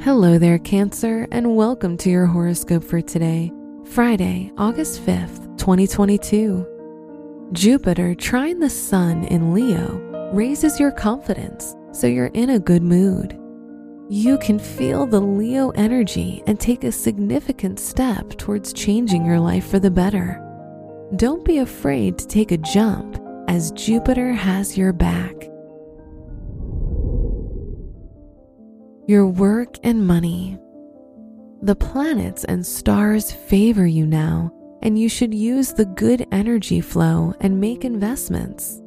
Hello there, Cancer, and welcome to your horoscope for today, Friday, August 5th, 2022. Jupiter trine the Sun in Leo raises your confidence, so you're in a good mood. You can feel the Leo energy and take a significant step towards changing your life for the better. Don't be afraid to take a jump, as Jupiter has your back. Your work and money. The planets and stars favor you now, and you should use the good energy flow and make investments.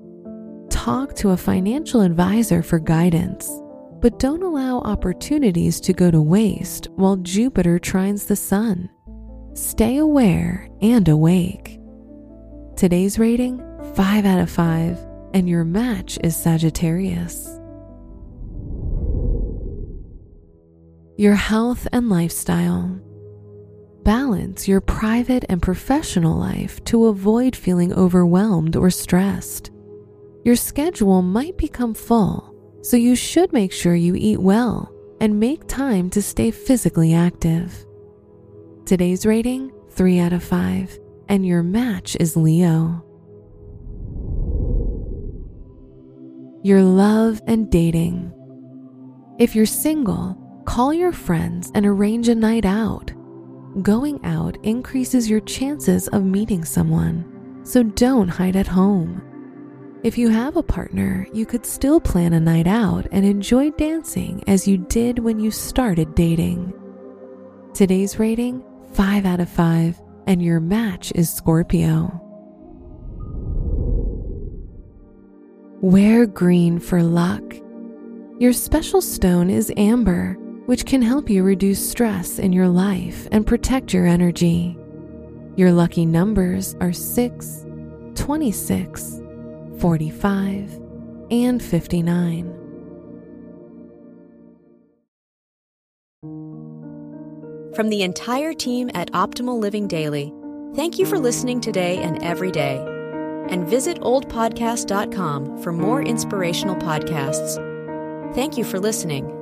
Talk to a financial advisor for guidance, but don't allow opportunities to go to waste while Jupiter trines the Sun. Stay aware and awake. Today's rating 5 out of 5, and your match is Sagittarius. Your health and lifestyle. Balance your private and professional life to avoid feeling overwhelmed or stressed. Your schedule might become full, so you should make sure you eat well and make time to stay physically active. Today's rating 3 out of 5, and your match is Leo. Your love and dating. If you're single, Call your friends and arrange a night out. Going out increases your chances of meeting someone, so don't hide at home. If you have a partner, you could still plan a night out and enjoy dancing as you did when you started dating. Today's rating 5 out of 5, and your match is Scorpio. Wear green for luck. Your special stone is amber which can help you reduce stress in your life and protect your energy. Your lucky numbers are 6, 26, 45, and 59. From the entire team at Optimal Living Daily, thank you for listening today and every day. And visit oldpodcast.com for more inspirational podcasts. Thank you for listening.